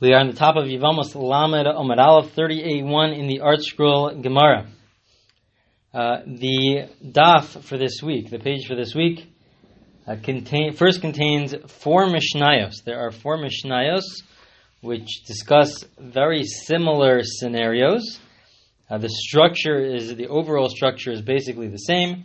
We are on the top of Yevamos Lamed Amud Aleph 38.1 in the Art Scroll Gemara. Uh, the daf for this week, the page for this week, uh, contain, first contains four Mishnayos. There are four Mishnayos which discuss very similar scenarios. Uh, the structure is, the overall structure is basically the same.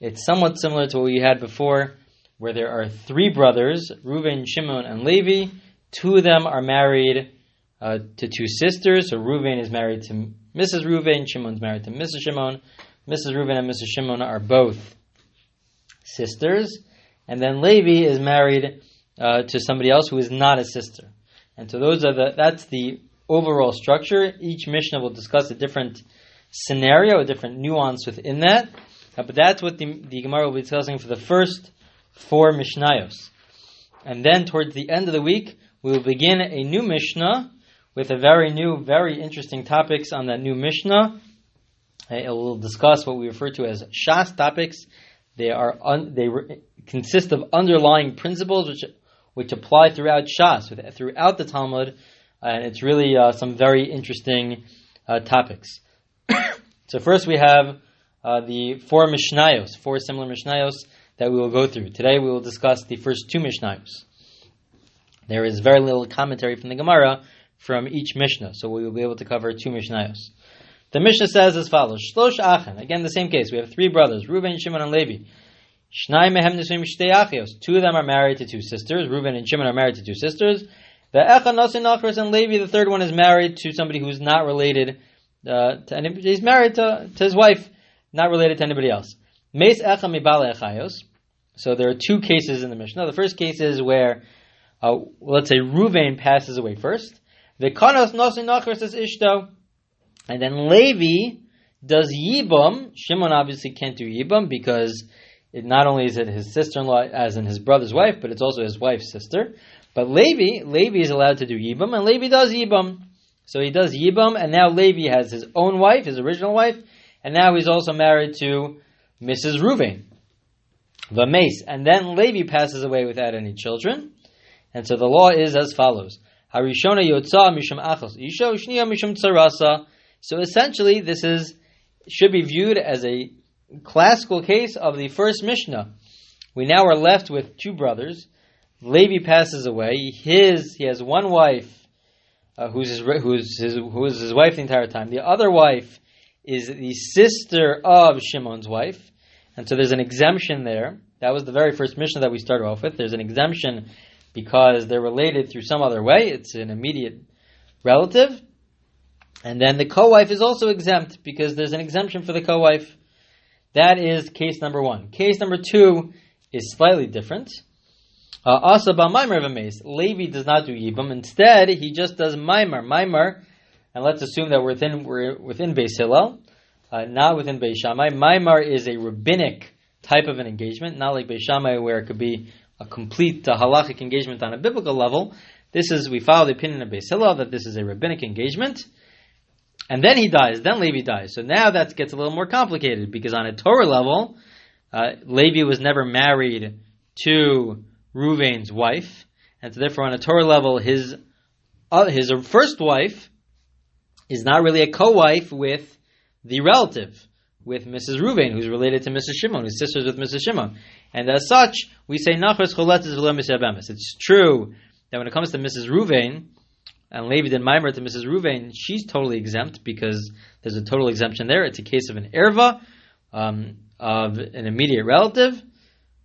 It's somewhat similar to what we had before, where there are three brothers, Reuven, Shimon, and Levi, Two of them are married uh, to two sisters. So Reuven is married to Mrs. Reuven, Shimon's married to Mrs. Shimon. Mrs. Reuven and Mrs. Shimon are both sisters. And then Levi is married uh, to somebody else who is not a sister. And so those are the that's the overall structure. Each Mishnah will discuss a different scenario, a different nuance within that. Uh, but that's what the, the Gemara will be discussing for the first four Mishnayos. And then towards the end of the week, we will begin a new Mishnah with a very new, very interesting topics on that new Mishnah. It will discuss what we refer to as Shas topics. They are un, they re, consist of underlying principles which which apply throughout Shas, throughout the Talmud, and it's really uh, some very interesting uh, topics. so first we have uh, the four Mishnayos, four similar Mishnayos that we will go through. Today we will discuss the first two Mishnayos. There is very little commentary from the Gemara from each Mishnah, so we will be able to cover two Mishnayos. The Mishnah says as follows: Shlosh Achen. Again, the same case. We have three brothers: Reuben, Shimon, and Levi. Shnai mehem nesuim shtei achios. Two of them are married to two sisters. Reuben and Shimon are married to two sisters. The Echa Nasin and Levi. The third one is married to somebody who is not related uh, to anybody. He's married to, to his wife, not related to anybody else. Meis Echa mibale echayos. So there are two cases in the Mishnah. The first case is where uh, let's say Ruvain passes away first. Nosin nachar says ishto, and then Levi does yibum. Shimon obviously can't do yibum because it not only is it his sister-in-law as in his brother's wife, but it's also his wife's sister. But Levi, Levi is allowed to do yibum, and Levi does yibum. So he does yibum, and now Levi has his own wife, his original wife, and now he's also married to Mrs. Ruvain. The mace, and then Levi passes away without any children. And so the law is as follows. Harishona yotza mishum achos isha, ushniya mishum tsarasa. So essentially, this is should be viewed as a classical case of the first Mishnah. We now are left with two brothers. Levi passes away. His he has one wife, uh, who's his who's his who's his wife the entire time. The other wife is the sister of Shimon's wife, and so there's an exemption there. That was the very first Mishnah that we started off with. There's an exemption because they're related through some other way. It's an immediate relative. And then the co-wife is also exempt because there's an exemption for the co-wife. That is case number one. Case number two is slightly different. Uh, Asa ba Maimar v'meis. Levi does not do Yibam. Instead, he just does Maimar. Maimar, and let's assume that we're within, we're within Beis Hillel, uh, not within Beis Shammai. Maimar is a rabbinic type of an engagement, not like Beis Shammai where it could be a complete uh, halachic engagement on a biblical level. This is, we follow the opinion of Beis Hillel that this is a rabbinic engagement. And then he dies, then Levi dies. So now that gets a little more complicated because on a Torah level, uh, Levi was never married to Ruvain's wife. And so therefore on a Torah level, his, uh, his first wife is not really a co-wife with the relative with Mrs. Ruvain, who's related to Mrs. Shimon, who's sisters with Mrs. Shimon. And as such, we say Nachras Choletzes V'lo It's true that when it comes to Mrs. Ruvain, and Levi did Maimer to Mrs. Ruvain, she's totally exempt because there's a total exemption there. It's a case of an erva, um, of an immediate relative,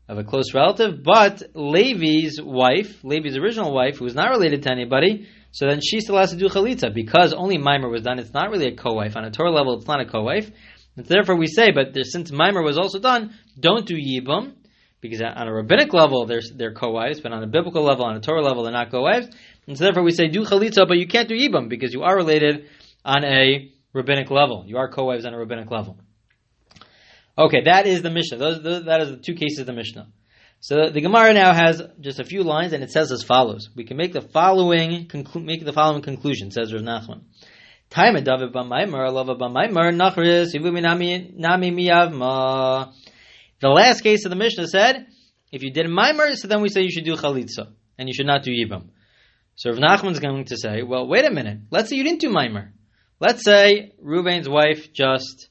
of a close relative. But Levi's wife, Levi's original wife, who is not related to anybody, so then she still has to do chalitza because only Maimer was done. It's not really a co-wife on a Torah level. It's not a co-wife. And therefore we say, but there, since Mimer was also done, don't do Yibum, because on a rabbinic level they're, they're co-wives, but on a biblical level, on a Torah level, they're not co-wives. And so therefore we say do Chalitza, but you can't do Yibum, because you are related on a rabbinic level. You are co-wives on a rabbinic level. Okay, that is the Mishnah. Those, those, that is the two cases of the Mishnah. So the, Gemara now has just a few lines, and it says as follows. We can make the following conclu- make the following conclusion, says Rav Nachman. Time David lava b'maimer, nachris, nami miyavma. The last case of the Mishnah said, if you did maimer, so then we say you should do chalitza, and you should not do yibam. So Rav Nachman's going to say, well, wait a minute. Let's say you didn't do Maimer. Let's say Reuven's wife just,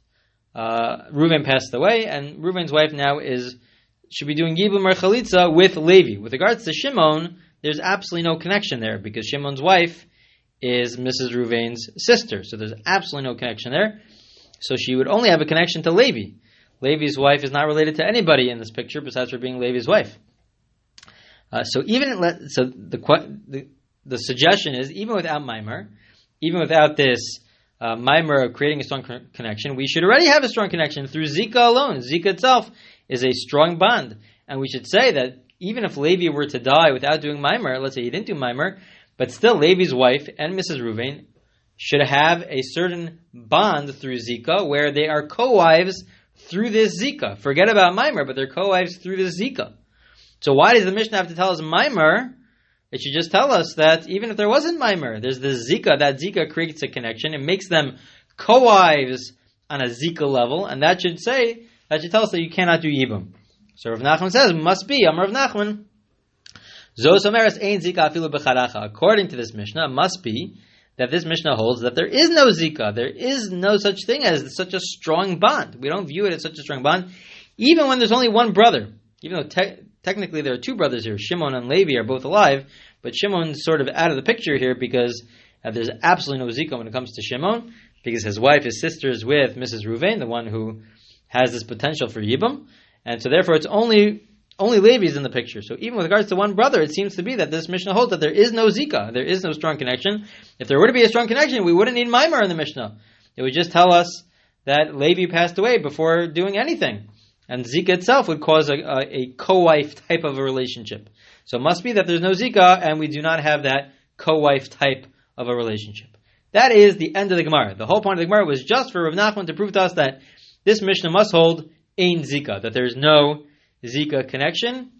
uh, passed away, and Reuven's wife now is, should be doing Yibum or Chalitza with Levi. With regards to Shimon, there's absolutely no connection there, because Shimon's wife is Mrs. Reuven's sister. So there's absolutely no connection there. So she would only have a connection to Levi. Levi's wife is not related to anybody in this picture besides her being Levi's wife. Uh, so even so, the, the, the suggestion is even without Maimer, even without this uh, Maimer of creating a strong connection, we should already have a strong connection through Zika alone. Zika itself is a strong bond, and we should say that even if Levi were to die without doing Maimer, let's say he didn't do Maimer, but still Levi's wife and Mrs. Ruvain should have a certain bond through Zika where they are co-wives through this Zika. Forget about Maimer, but they're co-wives through this Zika. So why does the Mishnah have to tell us Maimer? It should just tell us that even if there wasn't Maimer, there's the Zika. That Zika creates a connection. It makes them co-wives on a Zika level, and that should say, that should tell us that you cannot do Yibum. So Rav Nachman says, must be, Amar Rav Nachman, According to this Mishnah, must be that this Mishnah holds that there is no Zika. There is no such thing as such a strong bond. We don't view it as such a strong bond, even when there's only one brother. Even though te- technically there are two brothers here, Shimon and Levi are both alive, but Shimon's sort of out of the picture here because uh, there's absolutely no Zika when it comes to Shimon, because his wife is sisters with Mrs. Ruvain, the one who has this potential for Yibam. And so therefore it's only only Levi is in the picture. So even with regards to one brother, it seems to be that this Mishnah holds that there is no Zika, there is no strong connection. If there were to be a strong connection, we wouldn't need Maimar in the Mishnah. It would just tell us that Levi passed away before doing anything. And Zika itself would cause a, a, a co-wife type of a relationship. So it must be that there's no Zika, and we do not have that co-wife type of a relationship. That is the end of the Gemara. The whole point of the Gemara was just for Rav Nachman to prove to us that this Mishnah must hold Ein Zika, that there is no Zika connection,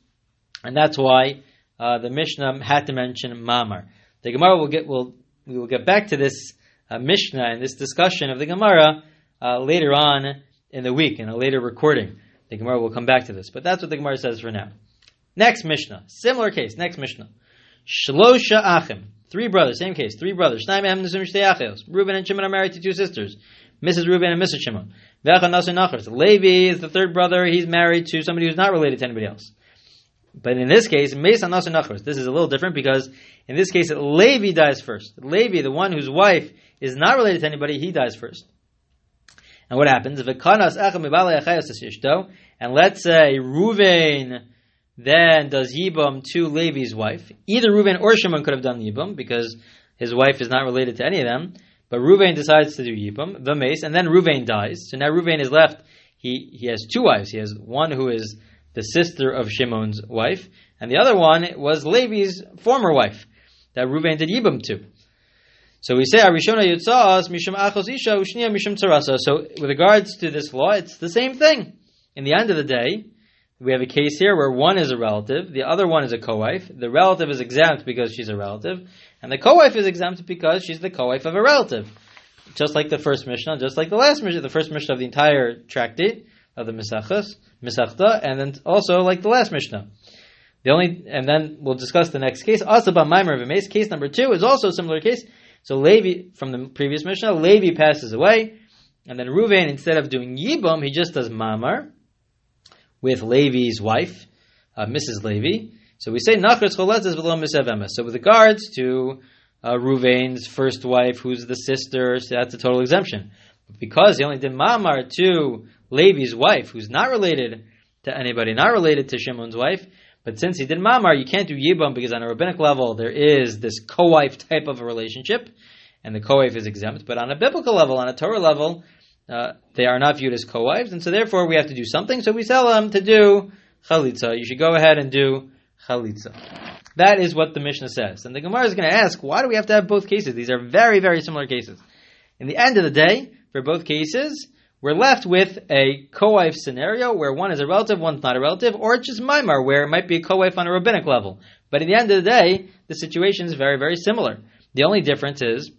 and that's why uh, the Mishnah had to mention Mamar. The Gemara will get will we will get back to this uh, Mishnah and this discussion of the Gemara uh, later on in the week in a later recording. The Gemara will come back to this, but that's what the Gemara says for now. Next Mishnah, similar case. Next Mishnah, Shlosha Achim, three brothers, same case, three brothers. Reuben and Shimon are married to two sisters. Mrs. Reuben and Mrs. Shimon. Levi is the third brother. He's married to somebody who's not related to anybody else. But in this case, this is a little different because in this case, Levi dies first. Levi, the one whose wife is not related to anybody, he dies first. And what happens? And let's say Ruvain then does Yibam to Levi's wife. Either Ruvain or Shimon could have done Yibam because his wife is not related to any of them. But Ruvain decides to do Yibam, the mace, and then Ruvain dies. So now Ruvain is left. He, he has two wives. He has one who is the sister of Shimon's wife, and the other one was Levi's former wife that Ruvain did Yibam to. So we say Arishona Yitzas Mishum Achos Isha Ushnia Mishum Tzarasa. So with regards to this law, it's the same thing. In the end of the day, we have a case here where one is a relative, the other one is a co-wife. The relative is exempt because she's a relative, and the co-wife is exempt because she's the co-wife of a relative. Just like the first Mishnah, just like the last Mishnah, the first Mishnah of the entire tractate of the Misachas, Misachta, and then also like the last Mishnah. The only, and then we'll discuss the next case. Also, Asaba Maimer V'Meis. Case number two is also a similar case. So Levi, from the previous Mishnah, Levi passes away, and then Ruvain, instead of doing Yibam, he just does Mamar, with Levi's wife, uh, Mrs. Levi. So we say Nachritz Choletzes below Misev So with regards to uh, Ruvain's first wife, who's the sister, so that's a total exemption. But because he only did Mamar to Levi's wife, who's not related to anybody, not related to Shimon's wife, but since he did Mamar, you can't do Yibam because on a rabbinic level there is this co-wife type of a relationship, and the co-wife is exempt. But on a biblical level, on a Torah level, uh, they are not viewed as co-wives, and so therefore we have to do something. So we tell them to do chalitza. You should go ahead and do chalitza. That is what the Mishnah says. And the Gemara is going to ask, why do we have to have both cases? These are very, very similar cases. In the end of the day, for both cases, we're left with a co-wife scenario where one is a relative, one's not a relative, or it's just Maimar, where it might be a co-wife on a rabbinic level. But at the end of the day, the situation is very, very similar. The only difference is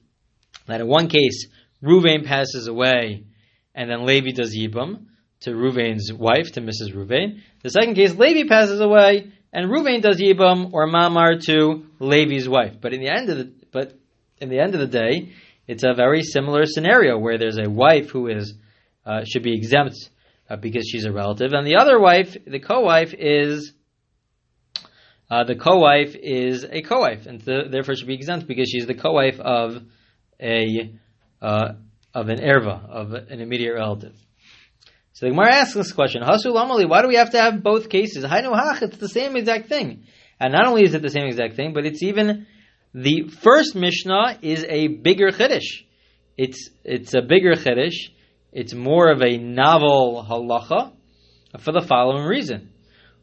that in one case, Ruvain passes away and then Levi does Yibam to Ruvain's wife, to Mrs. Ruvain. The second case, Levi passes away, and Ruvain does Yibam or Mamar to Levi's wife. But in the end of the but in the end of the day, it's a very similar scenario where there's a wife who is uh, should be exempt uh, because she's a relative, and the other wife, the co-wife, is uh, the co-wife is a co-wife, and th- therefore should be exempt because she's the co-wife of a uh, of an erva of an immediate relative. So the Gemara asks this question: Hasul Amali, why do we have to have both cases? Hainu hach, it's the same exact thing, and not only is it the same exact thing, but it's even the first Mishnah is a bigger chiddush. It's it's a bigger chiddush. It's more of a novel halacha for the following reason.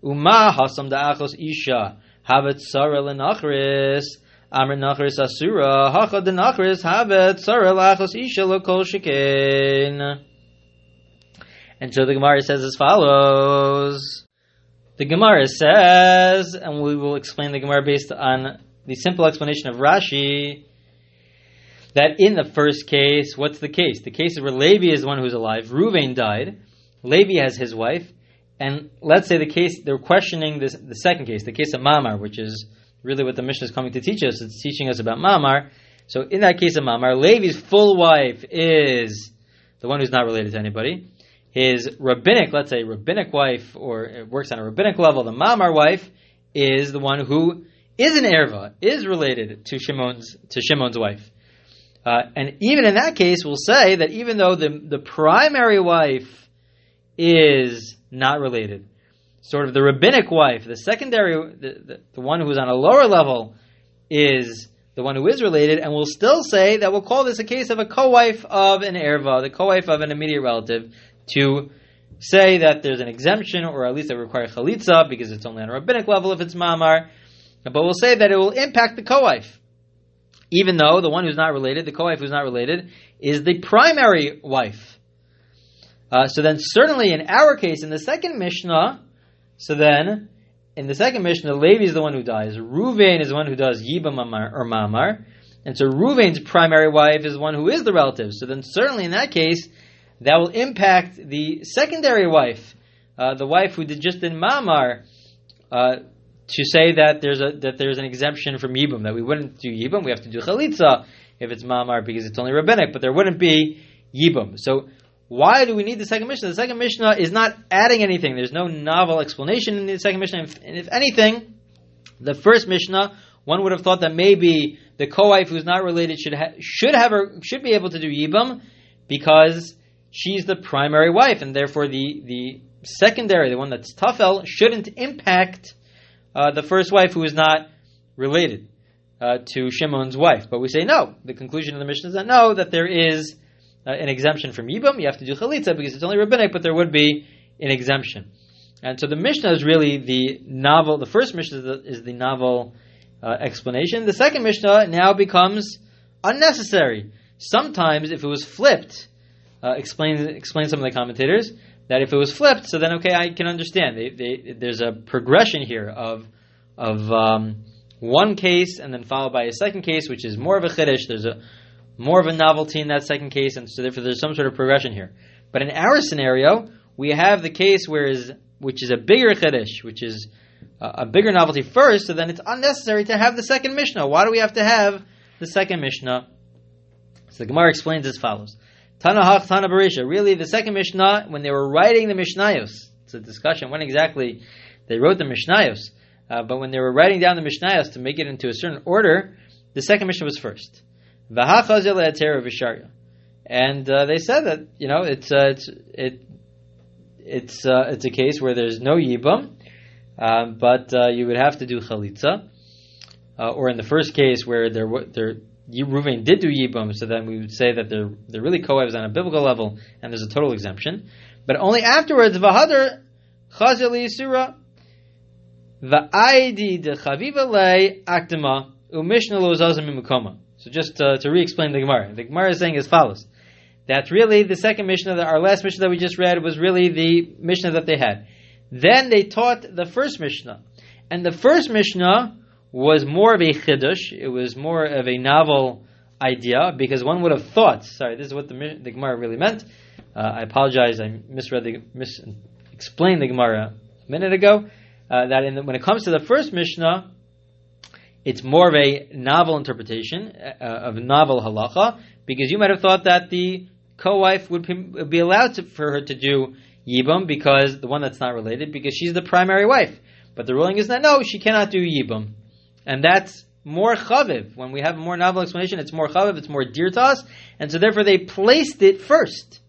Uma hasam da'achos isha havet tzara lenachris amr nachris asura hacha denachris havet tzara lachos isha lokol. And so the Gemara says as follows. The Gemara says, and we will explain the Gemara based on the simple explanation of Rashi, that in the first case, what's the case? The case is where Levi is the one who's alive. Ruvain died. Levi has his wife. And let's say the case, they're questioning this, the second case, the case of Mamar, which is really what the Mishnah is coming to teach us. It's teaching us about Mamar. So in that case of Mamar, Levi's full wife is the one who's not related to anybody. His rabbinic, let's say rabbinic wife, or it works on a rabbinic level, the Mamar wife, is the one who is an erva, is related to Shimon's to Shimon's wife. Uh, and even in that case, we'll say that even though the the primary wife is not related, sort of the rabbinic wife, the secondary, the, the, the one who's on a lower level, is the one who is related, and we'll still say that we'll call this a case of a co-wife of an erva, the co-wife of an immediate relative, to say that there's an exemption, or at least they require chalitza, because it's only on a rabbinic level if it's mamar, but we'll say that it will impact the co-wife. Even though the one who's not related, the co-wife who's not related, is the primary wife. Uh, so then certainly in our case, in the second Mishnah, so then, in the second Mishnah, Levi is the one who dies. Ruvain is the one who does Yiba Mamar, or Mamar. And so Ruvain's primary wife is the one who is the relative. So then certainly in that case, that will impact the secondary wife, uh, the wife who did just in Mamar, uh, to say that there's a that there's an exemption from Yibum, that we wouldn't do Yibum, we have to do Chalitza if it's Mamar because it's only rabbinic, but there wouldn't be Yibum. So why do we need the second Mishnah? The second Mishnah is not adding anything. There's no novel explanation in the second Mishnah. And if anything, the first Mishnah, one would have thought that maybe the co-wife who's not related should ha- should have her, should be able to do Yibum because she's the primary wife, and therefore the the secondary, the one that's Tafel, shouldn't impact uh, the first wife who is not related uh, to Shimon's wife. But we say no. The conclusion of the Mishnah is that no, that there is uh, an exemption from Yibam. You have to do Chalitza because it's only rabbinic, but there would be an exemption. And so the Mishnah is really the novel, the first Mishnah is the, is the novel uh, explanation. The second Mishnah now becomes unnecessary. Sometimes, if it was flipped, uh, explain, explain some of the commentators, that if it was flipped, so then okay, I can understand. They, they, there's a progression here of of um, one case and then followed by a second case, which is more of a chiddush. There's a more of a novelty in that second case, and so therefore there's some sort of progression here. But in our scenario, we have the case where is which is a bigger chiddush, which is a, bigger novelty first. So then it's unnecessary to have the second mishnah. Why do we have to have the second mishnah? So the Gemara explains as follows. Tana Hach Tana Barisha. Really, the second Mishnah, when they were writing the Mishnayos, it's a discussion when exactly they wrote the Mishnayos, uh, but when they were writing down the Mishnayos to make it into a certain order, the second Mishnah was first. And uh, they said that you know it's uh, it's it it's uh, it's a case where there's no yibam, um, but uh, you would have to do chalitza, uh, or in the first case where there there Reuven did do Yibum, so then we would say that they're, they're really co-wives on a biblical level, and there's a total exemption. But only afterwards, Vahadar Chazil Yisura Va'aidi de Chaviva Le Akdama Umishna Lo Zazim So just uh, to re-explain the Gemara, the Gemara is saying as follows: that really the second Mishnah, our last Mishnah that we just read, was really the Mishnah that they had. Then they taught the first Mishnah, and the first Mishnah was more of a chiddush. It was more of a novel idea because one would have thought. Sorry, this is what the, the Gemara really meant. Uh, I apologize. I misread the mis explained the Gemara a minute ago. uh, that the, when it comes to the first Mishnah, it's more of a novel interpretation uh, of novel halacha, because you might have thought that the co-wife would be allowed to, for her to do yibum because the one that's not related, because she's the primary wife. But the ruling is that no, she cannot do yibum, and that's more chaviv. When we have a more novel explanation, it's more chaviv, it's more dear to us, and so therefore they placed it first,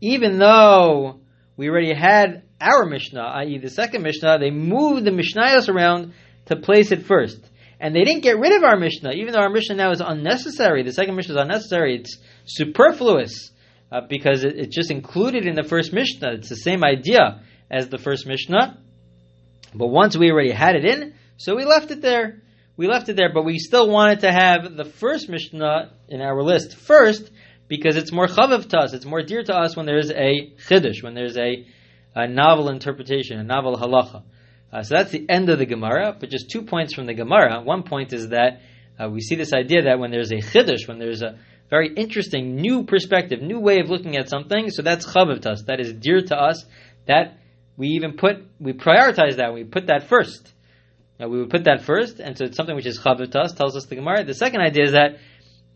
even though we already had our Mishnah, i.e., the second Mishnah. They moved the Mishnayos around to place it first. And they didn't get rid of our Mishnah, even though our Mishnah now is unnecessary. The second Mishnah is unnecessary. It's superfluous uh, because it, it's just included in the first Mishnah. It's the same idea as the first Mishnah. But once we already had it in, so we left it there. We left it there, but we still wanted to have the first Mishnah in our list first because it's more chavav to us. It's more dear to us when there's a chiddush, when there's a, a novel interpretation, a novel halacha. Uh, so that's the end of the Gemara. But just two points from the Gemara. One point is that uh, we see this idea that when there's a chiddush, when there's a very interesting new perspective, new way of looking at something, so that's chavav to us. That is dear to us. That we even put, we prioritize that. We put that first. Uh, we would put that first, and so it's something which is chavav to us. Tells us the Gemara. The second idea is that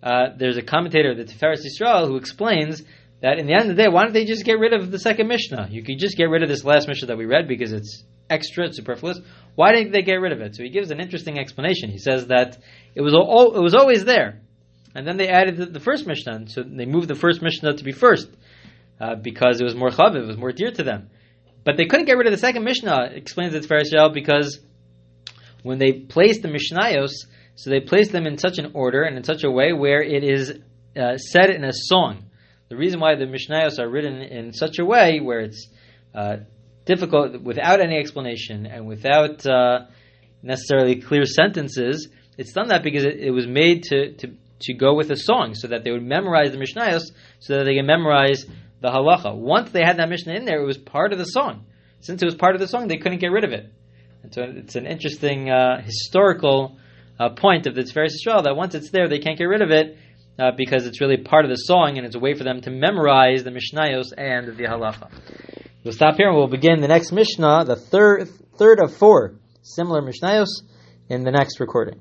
uh, there's a commentator, the Tiferes Yisrael, who explains that in the end of the day, why don't they just get rid of the second Mishnah? You could just get rid of this last Mishnah that we read because it's extra, superfluous. Why didn't they get rid of it? So he gives an interesting explanation. He says that it was all, it was always there, and then they added the, the first Mishnah, so they moved the first Mishnah to be first uh, because it was more chaviv, it was more dear to them. But they couldn't get rid of the second Mishnah. Explains it Tiferes because when they placed the Mishnayos, so they placed them in such an order and in such a way where it is uh, said in a song. The reason why the Mishnayos are written in such a way where it's uh, difficult, without any explanation and without uh, necessarily clear sentences, it's done that because it, it, was made to, to, to go with a song so that they would memorize the Mishnayos so that they can memorize the halacha. Once they had that Mishnah in there, it was part of the song. Since it was part of the song, they couldn't get rid of it. And so it's an interesting uh, historical uh, point of the Tiferes Yisrael that once it's there, they can't get rid of it uh, because it's really part of the song and it's a way for them to memorize the Mishnayos and the Halacha. We'll stop here and we'll begin the next Mishnah, the third, third of four similar Mishnayos, in the next recording.